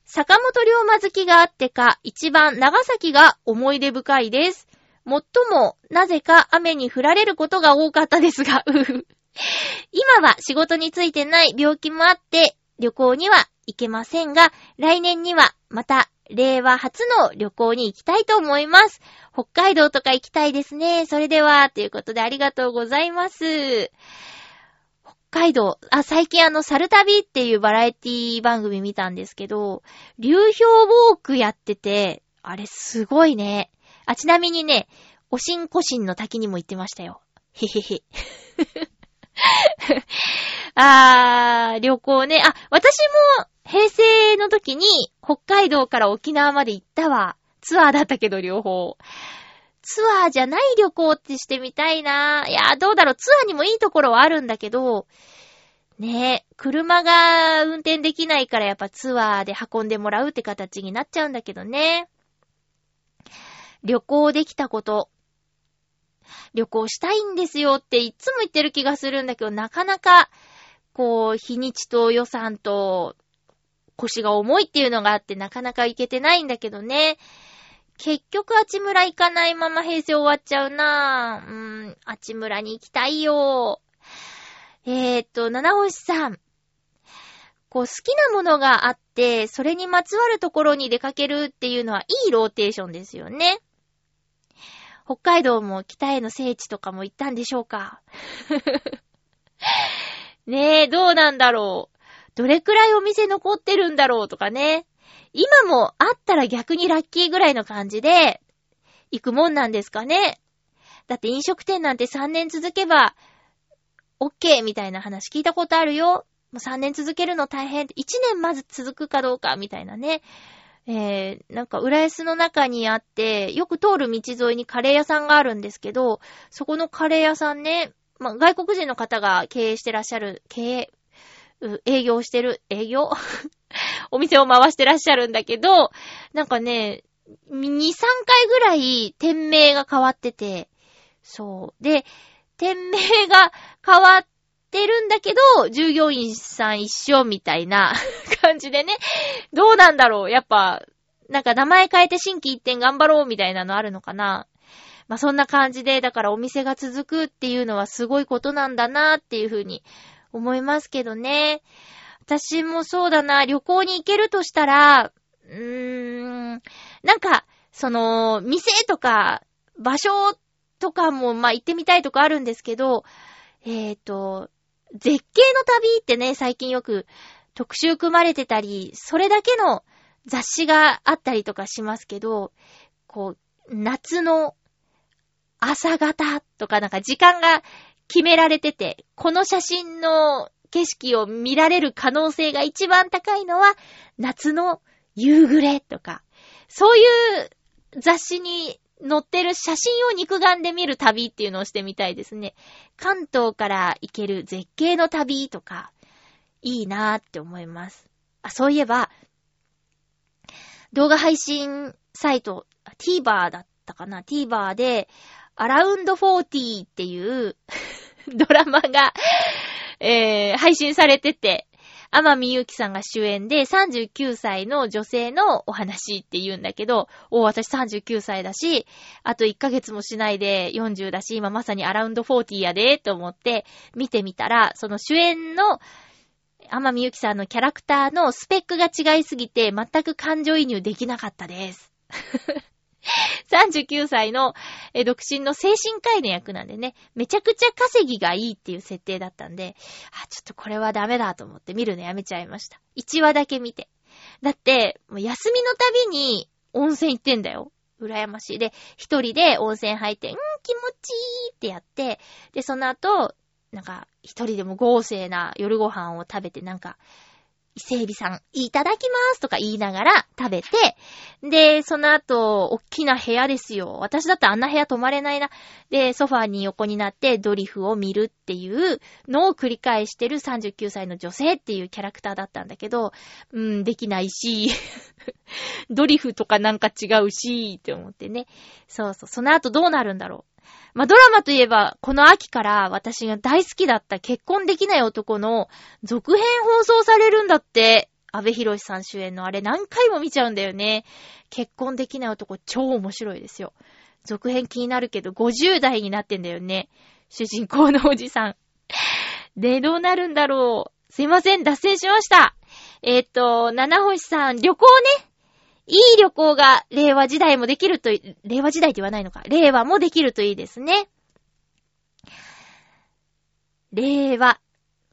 坂本龍馬好きがあってか、一番長崎が思い出深いです。もっとも、なぜか雨に降られることが多かったですが、うふ今は仕事についてない病気もあって、旅行には行けませんが、来年にはまた令和初の旅行に行きたいと思います。北海道とか行きたいですね。それでは、ということでありがとうございます。北海道、あ、最近あの、サル旅っていうバラエティ番組見たんですけど、流氷ウォークやってて、あれすごいね。あ、ちなみにね、おしんこしんの滝にも行ってましたよ。へへへ。あー、旅行ね。あ、私も平成の時に北海道から沖縄まで行ったわ。ツアーだったけど両方。ツアーじゃない旅行ってしてみたいな。いや、どうだろう。ツアーにもいいところはあるんだけど、ねえ、車が運転できないからやっぱツアーで運んでもらうって形になっちゃうんだけどね。旅行できたこと。旅行したいんですよっていつも言ってる気がするんだけど、なかなか、こう、日にちと予算と腰が重いっていうのがあってなかなか行けてないんだけどね。結局、あちむら行かないまま平成終わっちゃうなぁ。うーん、あちむらに行きたいよ。えーっと、七星さん。こう、好きなものがあって、それにまつわるところに出かけるっていうのはいいローテーションですよね。北海道も北への聖地とかも行ったんでしょうか？ねえ、どうなんだろう？どれくらいお店残ってるんだろうとかね。今もあったら逆にラッキーぐらいの感じで行くもんなんですかね。だって飲食店なんて3年続けば OK みたいな話聞いたことあるよ。もう3年続けるの大変。1年まず続くかどうかみたいなね。えー、なんか、浦安の中にあって、よく通る道沿いにカレー屋さんがあるんですけど、そこのカレー屋さんね、まあ、外国人の方が経営してらっしゃる、経営、営業してる、営業？お店を回してらっしゃるんだけど、なんかね、2、3回ぐらい店名が変わってて、そう。で、店名が変わってるんだけど、従業員さん一緒みたいな 感じでね、どうなんだろう。やっぱ、なんか名前変えて新規一点頑張ろうみたいなのあるのかな。まあ、そんな感じで、だからお店が続くっていうのはすごいことなんだなっていうふうに思いますけどね。私もそうだな、旅行に行けるとしたら、うーん、なんか、その、店とか、場所とかも、まあ、行ってみたいとかあるんですけど、えっ、と、絶景の旅ってね、最近よく特集組まれてたり、それだけの雑誌があったりとかしますけど、こう、夏の朝方とかなんか時間が決められてて、この写真の景色を見られる可能性が一番高いのは夏の夕暮れとか、そういう雑誌に載ってる写真を肉眼で見る旅っていうのをしてみたいですね。関東から行ける絶景の旅とか、いいなーって思います。あ、そういえば、動画配信サイト、TVer だったかな ?TVer で、アラウンド40っていう ドラマが、えー、配信されてて、天海祐希さんが主演で39歳の女性のお話って言うんだけど、お、私39歳だし、あと1ヶ月もしないで40だし、今まさにアラウンド40やで、と思って見てみたら、その主演の天海祐希さんのキャラクターのスペックが違いすぎて全く感情移入できなかったです。39歳の、独身の精神科医の役なんでね、めちゃくちゃ稼ぎがいいっていう設定だったんで、あ、ちょっとこれはダメだと思って見るのやめちゃいました。1話だけ見て。だって、もう休みのたびに温泉行ってんだよ。羨ましい。で、一人で温泉入って、うん気持ちいいってやって、で、その後、なんか、一人でも豪勢な夜ご飯を食べて、なんか、伊勢海老さん、いただきますとか言いながら食べて、で、その後、おっきな部屋ですよ。私だったらあんな部屋泊まれないな。で、ソファーに横になってドリフを見るっていうのを繰り返してる39歳の女性っていうキャラクターだったんだけど、うん、できないし、ドリフとかなんか違うし、って思ってね。そうそう、その後どうなるんだろう。まあ、ドラマといえば、この秋から私が大好きだった結婚できない男の続編放送されるんだって。安部博さん主演のあれ何回も見ちゃうんだよね。結婚できない男超面白いですよ。続編気になるけど50代になってんだよね。主人公のおじさん。で、どうなるんだろう。すいません、脱線しました。えっ、ー、と、七星さん、旅行ね。いい旅行が令和時代もできるとい、令和時代って言わないのか。令和もできるといいですね。令和。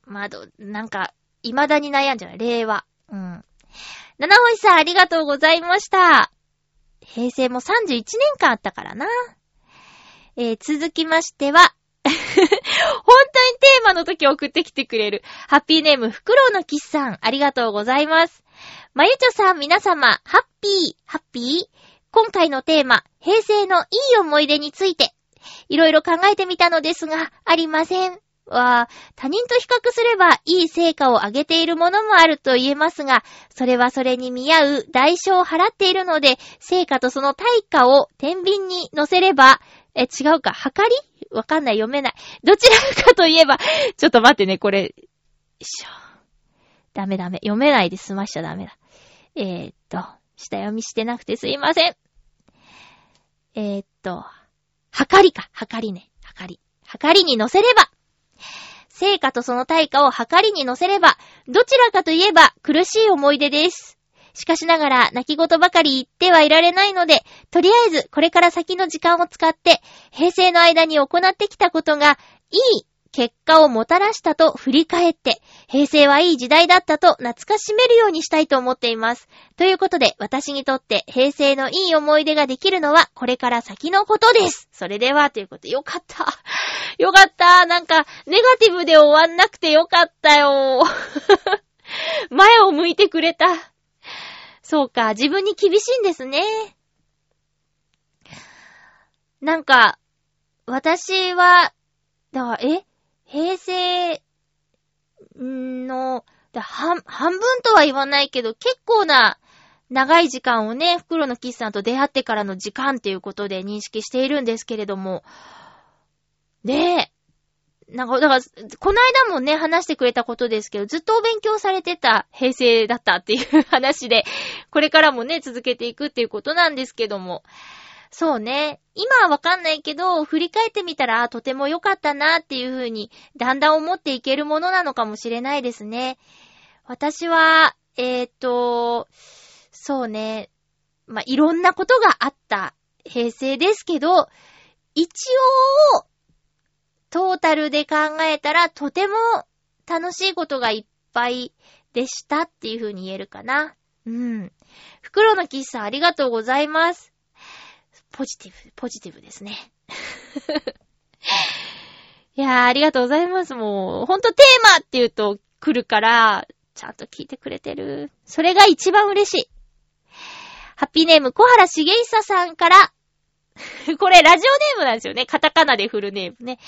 まど、なんか、未だに悩んじゃう。令和。うん。七星さん、ありがとうございました。平成も31年間あったからな。えー、続きましては、本当にテーマの時送ってきてくれる、ハッピーネーム、フクロウのキスさん、ありがとうございます。まゆちょさん、皆様、ハッピー、ハッピー？今回のテーマ、平成のいい思い出について、いろいろ考えてみたのですが、ありません。は、他人と比較すればいい成果を上げているものもあると言えますが、それはそれに見合う代償を払っているので、成果とその対価を天秤に乗せれば、え、違うか、測り？わかんない、読めない。どちらかといえば、ちょっと待ってね、これ、よいしょ。ダメダメ。読めないで済ましちゃダメだ。えー、っと、下読みしてなくてすいません。えー、っと、はかりか、はかりね、はかり。はかりに乗せれば、成果とその対価をはかりに乗せれば、どちらかといえば苦しい思い出です。しかしながら泣き言ばかり言ってはいられないので、とりあえずこれから先の時間を使って、平成の間に行ってきたことが、いい結果をもたらしたと振り返って、平成はいい時代だったと懐かしめるようにしたいと思っています。ということで、私にとって平成のいい思い出ができるのはこれから先のことです。それでは、ということで、よかった。よかった。なんか、ネガティブで終わんなくてよかったよ。前を向いてくれた。そうか、自分に厳しいんですね。なんか、私は、だから、え？平成の、半、半分とは言わないけど、結構な長い時間をね、袋のキスさんと出会ってからの時間っていうことで認識しているんですけれども、ねえ、なんか、だから、この間もね、話してくれたことですけど、ずっとお勉強されてた平成だったっていう話で、これからもね、続けていくっていうことなんですけども、そうね。今はわかんないけど、振り返ってみたら、とても良かったなっていうふうに、だんだん思っていけるものなのかもしれないですね。私は、えー、っと、そうね。まあ、いろんなことがあった平成ですけど、一応、トータルで考えたら、とても楽しいことがいっぱいでしたっていうふうに言えるかな。うん。袋の喫茶ありがとうございます。ポジティブ、ポジティブですね。いやー、ありがとうございます。もう、ほんとテーマって言うと来るから、ちゃんと聞いてくれてる。それが一番嬉しい。ハッピーネーム、小原茂久さんから、これ、ラジオネームなんですよね。カタカナでフルネームね。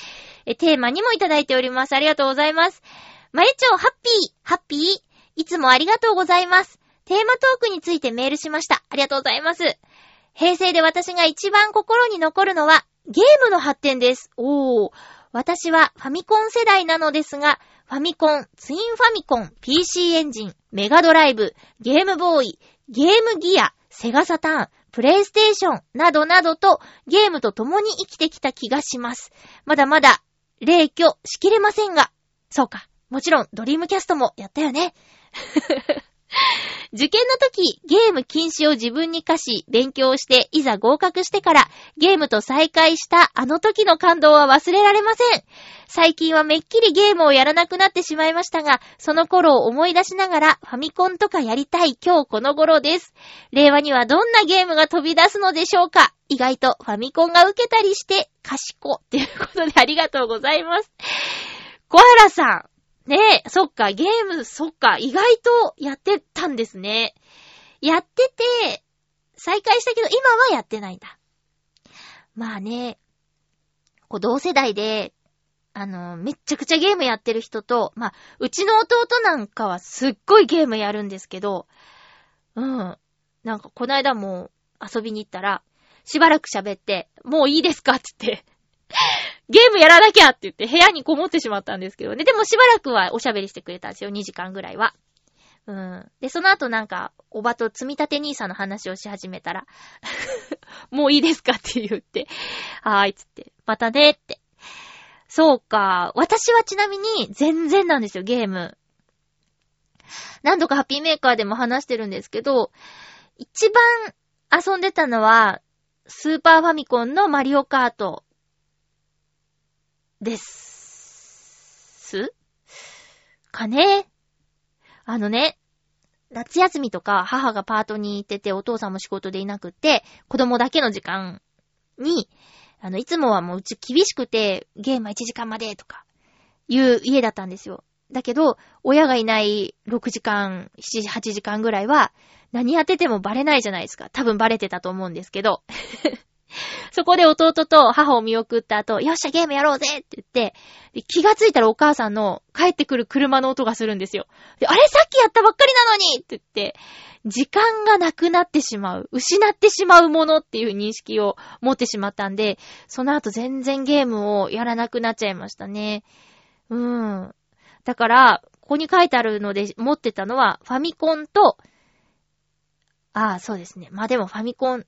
え、テーマにもいただいております。ありがとうございます。まゆちょ、ハッピー、ハッピー？いつもありがとうございます。テーマトークについてメールしました。ありがとうございます。平成で私が一番心に残るのは、ゲームの発展です。おー。私はファミコン世代なのですが、ファミコン、ツインファミコン、PC エンジン、メガドライブ、ゲームボーイ、ゲームギア、セガサターン、プレイステーション、などなどとゲームと共に生きてきた気がします。まだまだ、霊挙しきれませんが、そうか。もちろん、ドリームキャストもやったよね。受験の時、ゲーム禁止を自分に課し、勉強して、いざ合格してから、ゲームと再会したあの時の感動は忘れられません。最近はめっきりゲームをやらなくなってしまいましたが、その頃を思い出しながら、ファミコンとかやりたい今日この頃です。令和にはどんなゲームが飛び出すのでしょうか意外とファミコンが受けたりして、賢っていうことでありがとうございます。小原さん。ねえ、そっか、ゲーム、そっか、意外とやってたんですね。やってて、再開したけど、今はやってないんだ。まあね、こう、同世代で、あの、めっちゃくちゃゲームやってる人と、まあ、うちの弟なんかはすっごいゲームやるんですけど、うん。なんか、この間も遊びに行ったら、しばらく喋って、もういいですか？って言って、ゲームやらなきゃって言って部屋にこもってしまったんですけどね。でもしばらくはおしゃべりしてくれたんですよ。2時間ぐらいは。うん。で、その後なんか、おばと積み立て兄さんの話をし始めたら、もういいですかって言って、はーい、つって、またねって。そうか。私はちなみに全然なんですよ、ゲーム。何度かハッピーメーカーでも話してるんですけど、一番遊んでたのは、スーパーファミコンのマリオカートです。すかねあのね、夏休みとか母がパートに行っててお父さんも仕事でいなくて、子供だけの時間に、あの、いつもはもううち厳しくて、ゲームは1時間までとか、いう家だったんですよ。だけど、親がいない6時間、7時、8時間ぐらいは、何やっててもバレないじゃないですか。多分バレてたと思うんですけど。そこで弟と母を見送った後、よっしゃゲームやろうぜって言って、気がついたらお母さんの帰ってくる車の音がするんですよ。で、あれさっきやったばっかりなのにって言って、時間がなくなってしまう、失ってしまうものっていう認識を持ってしまったんで、その後全然ゲームをやらなくなっちゃいましたね。うん。だから、ここに書いてあるので持ってたのは、ファミコンと、ああ、そうですね。まあでもファミコン、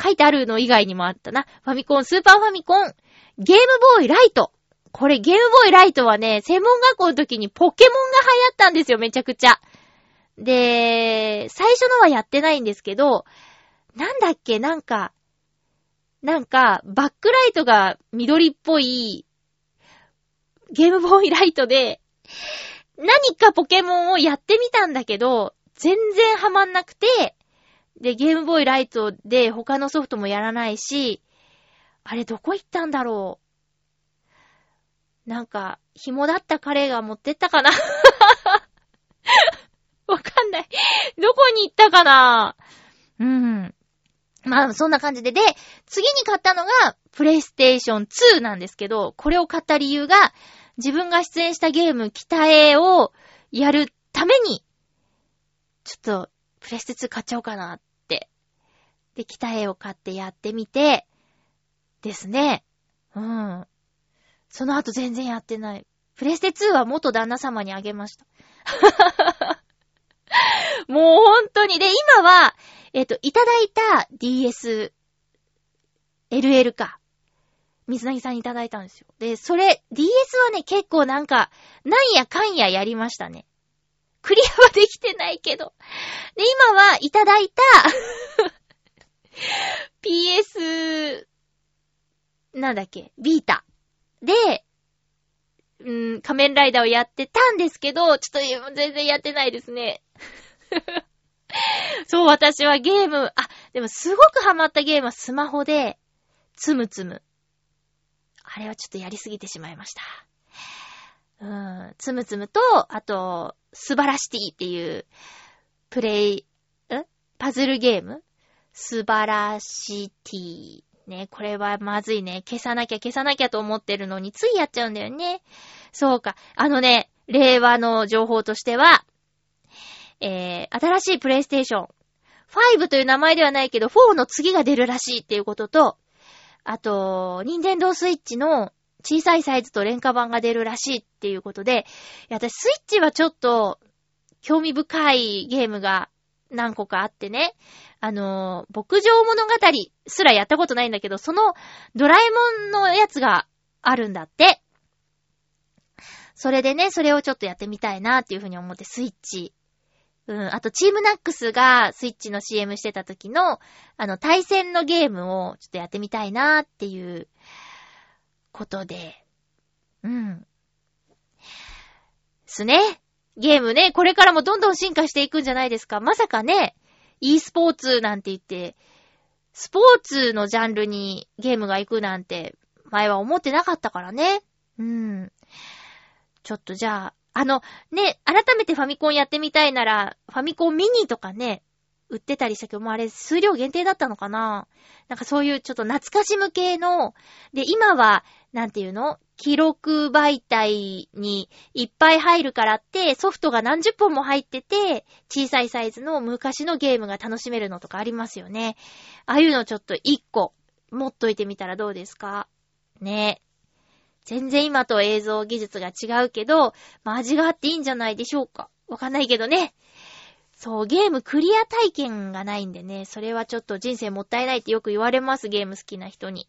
書いてあるの以外にもあったな。ファミコン、スーパーファミコン、ゲームボーイライト。これゲームボーイライトはね、専門学校の時にポケモンが流行ったんですよ、めちゃくちゃ。で、最初のはやってないんですけど、なんだっけ、なんか、なんか、バックライトが緑っぽい、ゲームボーイライトで、何かポケモンをやってみたんだけど、全然ハマんなくて、で、ゲームボーイライトで他のソフトもやらないし、あれどこ行ったんだろう？なんか、紐だった彼が持ってったかな？わかんない。どこに行ったかな？うん。まあ、そんな感じで。で、次に買ったのが、プレイステーション2なんですけど、これを買った理由が、自分が出演したゲーム、北へをやるために、ちょっと、プレステ2買っちゃおうかなって。で、北へを買ってやってみて、ですね。うん。その後全然やってない。プレステ2は元旦那様にあげました。もう本当に。で、今は、えっ、と、いただいた DS、LL か。水なぎさんにいただいたんですよ。で、それ、DS はね、結構なんか、なんやかんややりましたね。クリアはできてないけど。で、今はいただいた PS、なんだっけ、ビータ。で、うん、仮面ライダーをやってたんですけど、ちょっと全然やってないですね。そう、私はゲーム、あ、でもすごくハマったゲームはスマホで、つむつむ。あれはちょっとやりすぎてしまいました。うん、つむつむと、あと、素晴らしティっていう、プレイ、んパズルゲーム？素晴らしティね、これはまずいね。消さなきゃ消さなきゃと思ってるのについやっちゃうんだよね。そうか。あのね、令和の情報としては、えー、新しいプレイステーション、5という名前ではないけど、4の次が出るらしいっていうことと、あと、ニンテンドースイッチの小さいサイズと廉価版が出るらしいっていうことで、いや、私スイッチはちょっと、興味深いゲームが何個かあってね。あの、牧場物語すらやったことないんだけど、そのドラえもんのやつがあるんだって。それでね、それをちょっとやってみたいなっていうふうに思ってスイッチ。うん、あとチームナックスがスイッチの CM してた時の、あの、対戦のゲームをちょっとやってみたいなっていうことで。うん。すね。ゲームね、これからもどんどん進化していくんじゃないですか。まさかね、e スポーツなんて言って、スポーツのジャンルにゲームが行くなんて、前は思ってなかったからね。うん。ちょっとじゃあ、あの、ね、改めてファミコンやってみたいなら、ファミコンミニとかね、売ってたりしたけど、もうあれ数量限定だったのかな？なんかそういうちょっと懐かしむ系の、で、今は、なんていうの？記録媒体にいっぱい入るからって、ソフトが何十本も入ってて、小さいサイズの昔のゲームが楽しめるのとかありますよね。ああいうのちょっと一個持っといてみたらどうですか？ね。全然今と映像技術が違うけど、まあ、味があっていいんじゃないでしょうか。わかんないけどね。そう、ゲームクリア体験がないんでね、それはちょっと人生もったいないってよく言われます、ゲーム好きな人に。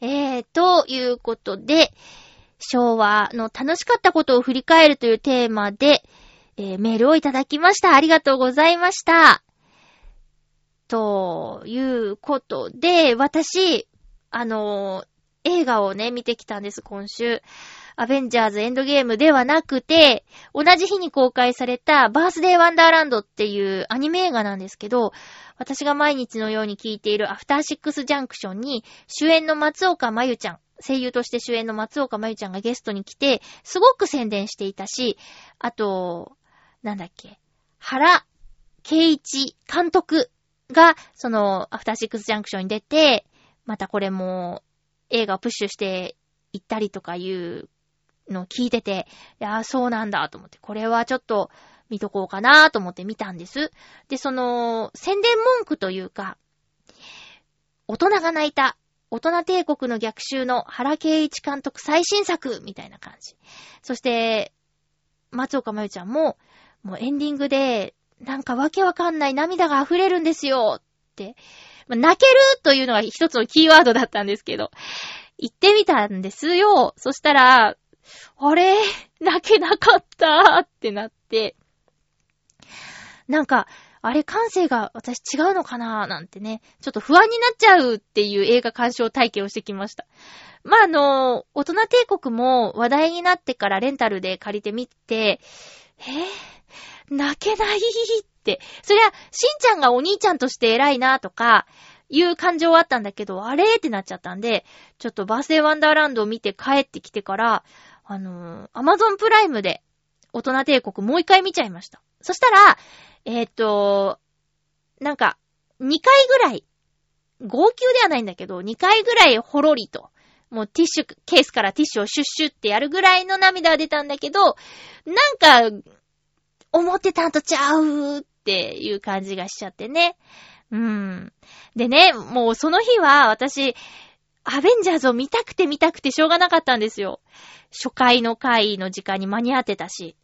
えー、ということで、昭和の楽しかったことを振り返るというテーマで、えー、メールをいただきました。ありがとうございました。ということで、私、あのー、映画をね、見てきたんです、今週。アベンジャーズエンドゲームではなくて、同じ日に公開されたバースデーワンダーランドっていうアニメ映画なんですけど、私が毎日のように聞いているアフターシックスジャンクションに主演の松岡真由ちゃん、声優として主演の松岡真由ちゃんがゲストに来て、すごく宣伝していたし、あと、なんだっけ、原圭一監督が、その、アフターシックスジャンクションに出て、またこれも映画をプッシュして行ったりとかいうの聞いてて、いやそうなんだと思って、これはちょっと見とこうかなと思って見たんです。で、その、宣伝文句というか、大人が泣いた、大人帝国の逆襲の原敬一監督最新作みたいな感じ。そして、松岡真由ちゃんも、もうエンディングで、なんかわけわかんない涙が溢れるんですよって、泣けるというのが一つのキーワードだったんですけど、言ってみたんですよ。そしたら、あれ？泣けなかったってなって、なんか、あれ感性が私違うのかななんてね、ちょっと不安になっちゃうっていう映画鑑賞体験をしてきました。まあ、あの、大人帝国も話題になってからレンタルで借りてみて、えー、泣けないって、そりゃ、しんちゃんがお兄ちゃんとして偉いなとか、いう感情はあったんだけど、あれってなっちゃったんで、ちょっとバースデーワンダーランドを見て帰ってきてから、あのー、アマゾンプライムで、大人帝国もう一回見ちゃいました。そしたら、えー、っと、なんか、2回ぐらい、号泣ではないんだけど、2回ぐらいほろりと、もうティッシュ、ケースからティッシュをシュッシュってやるぐらいの涙が出たんだけど、なんか、思ってたんとちゃうっていう感じがしちゃってね。うん。でね、もうその日は私、アベンジャーズを見たくて見たくてしょうがなかったんですよ。初回の回の時間に間に合ってたし。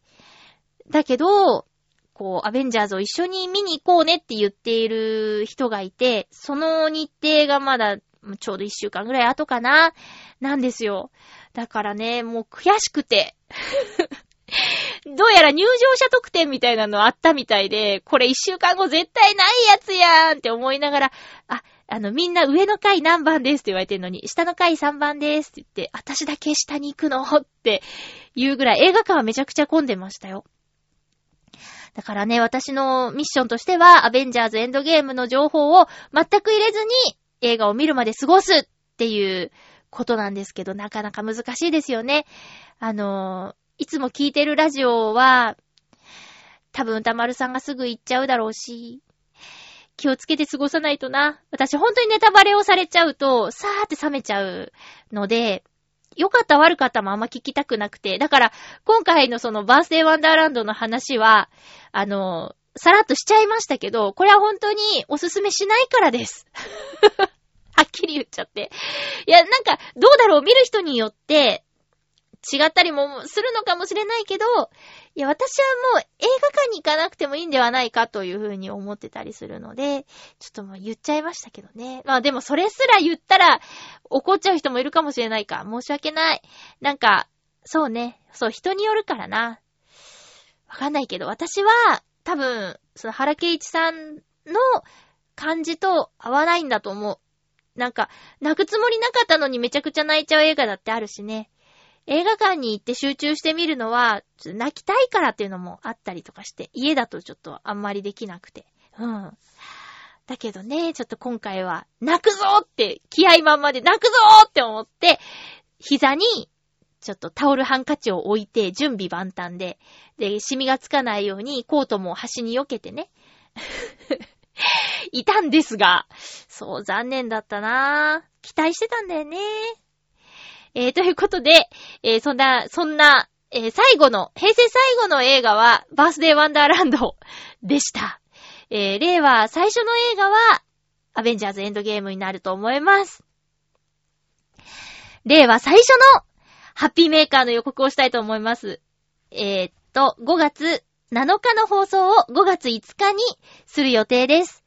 だけど、こう、アベンジャーズを一緒に見に行こうねって言っている人がいて、その日程がまだちょうど一週間ぐらい後かな、なんですよ。だからね、もう悔しくて。どうやら入場者特典みたいなのあったみたいで、これ一週間後絶対ないやつやんって思いながら、あ、あの、みんな上の階何番ですって言われてるのに、下の階3番ですって言って、私だけ下に行くのって言うぐらい映画館はめちゃくちゃ混んでましたよ。だからね、私のミッションとしては、アベンジャーズエンドゲームの情報を全く入れずに映画を見るまで過ごすっていうことなんですけど、なかなか難しいですよね。あのいつも聞いてるラジオは、多分歌丸さんがすぐ行っちゃうだろうし、気をつけて過ごさないとな。私本当にネタバレをされちゃうと、さーって冷めちゃうので、良かった悪かったもあんま聞きたくなくて。だから、今回のそのバースデーワンダーランドの話は、あの、さらっとしちゃいましたけど、これは本当におすすめしないからです。はっきり言っちゃって。いや、なんか、どうだろう？見る人によって、違ったりもするのかもしれないけど、いや、私はもう映画館に行かなくてもいいんではないかというふうに思ってたりするので、ちょっともう言っちゃいましたけどね。まあでもそれすら言ったら怒っちゃう人もいるかもしれないか。申し訳ない。なんか、そうね。そう、人によるからな。わかんないけど、私は多分、その原敬一さんの感じと合わないんだと思う。なんか、泣くつもりなかったのにめちゃくちゃ泣いちゃう映画だってあるしね。映画館に行って集中してみるのは、泣きたいからっていうのもあったりとかして、家だとちょっとあんまりできなくて。うん。だけどね、ちょっと今回は、泣くぞって、気合満々で泣くぞって思って、膝に、ちょっとタオルハンカチを置いて、準備万端で、で、シミがつかないように、コートも端に避けてね。いたんですが、そう、残念だったなぁ期待してたんだよね。えー、ということで、えー、そんな、そんな、えー、最後の、平成最後の映画は、バースデーワンダーランドでした。えー、令和最初の映画は、アベンジャーズエンドゲームになると思います。令和最初の、ハッピーメーカーの予告をしたいと思います。えー、っと、5月7日の放送を5月5日にする予定です。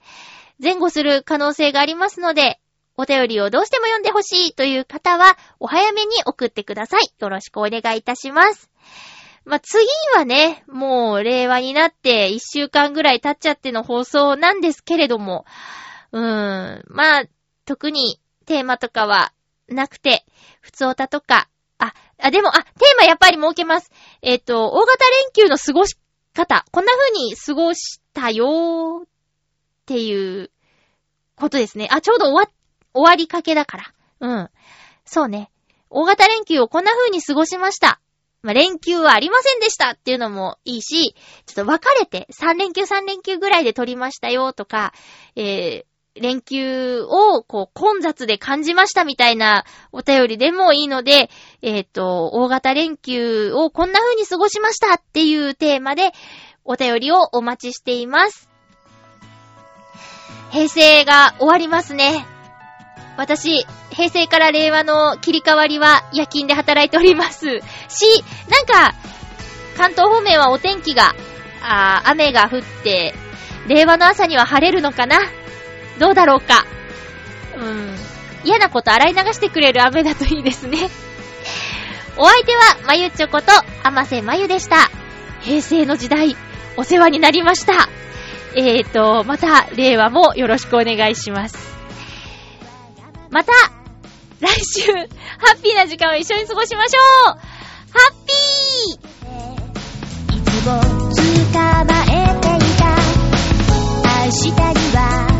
前後する可能性がありますので、お便りをどうしても読んでほしいという方は、お早めに送ってください。よろしくお願いいたします。まあ、次はね、もう令和になって1週間ぐらい経っちゃっての放送なんですけれども、うーん、まあ、特にテーマとかはなくて、普通歌とか、あ、あ、でも、あ、テーマやっぱり設けます。えっ、と、大型連休の過ごし方、こんな風に過ごしたよーっていうことですね。あ、ちょうど終わっ、終わりかけだから。うん。そうね。大型連休をこんな風に過ごしました。まあ、連休はありませんでしたっていうのもいいし、ちょっと分かれて3連休3連休ぐらいで取りましたよとか、えー、連休をこう混雑で感じましたみたいなお便りでもいいので、えっ、と、大型連休をこんな風に過ごしましたっていうテーマでお便りをお待ちしています。平成が終わりますね。私、平成から令和の切り替わりは夜勤で働いております。し、なんか、関東方面はお天気が、あ雨が降って、令和の朝には晴れるのかな？どうだろうか？うん。嫌なこと洗い流してくれる雨だといいですね。お相手は、まゆちょこと、あませまゆでした。平成の時代、お世話になりました。えーと、また、令和もよろしくお願いします。また、来週、ハッピーな時間を一緒に過ごしましょう。ハッピー。いつも捕まえていた。明日には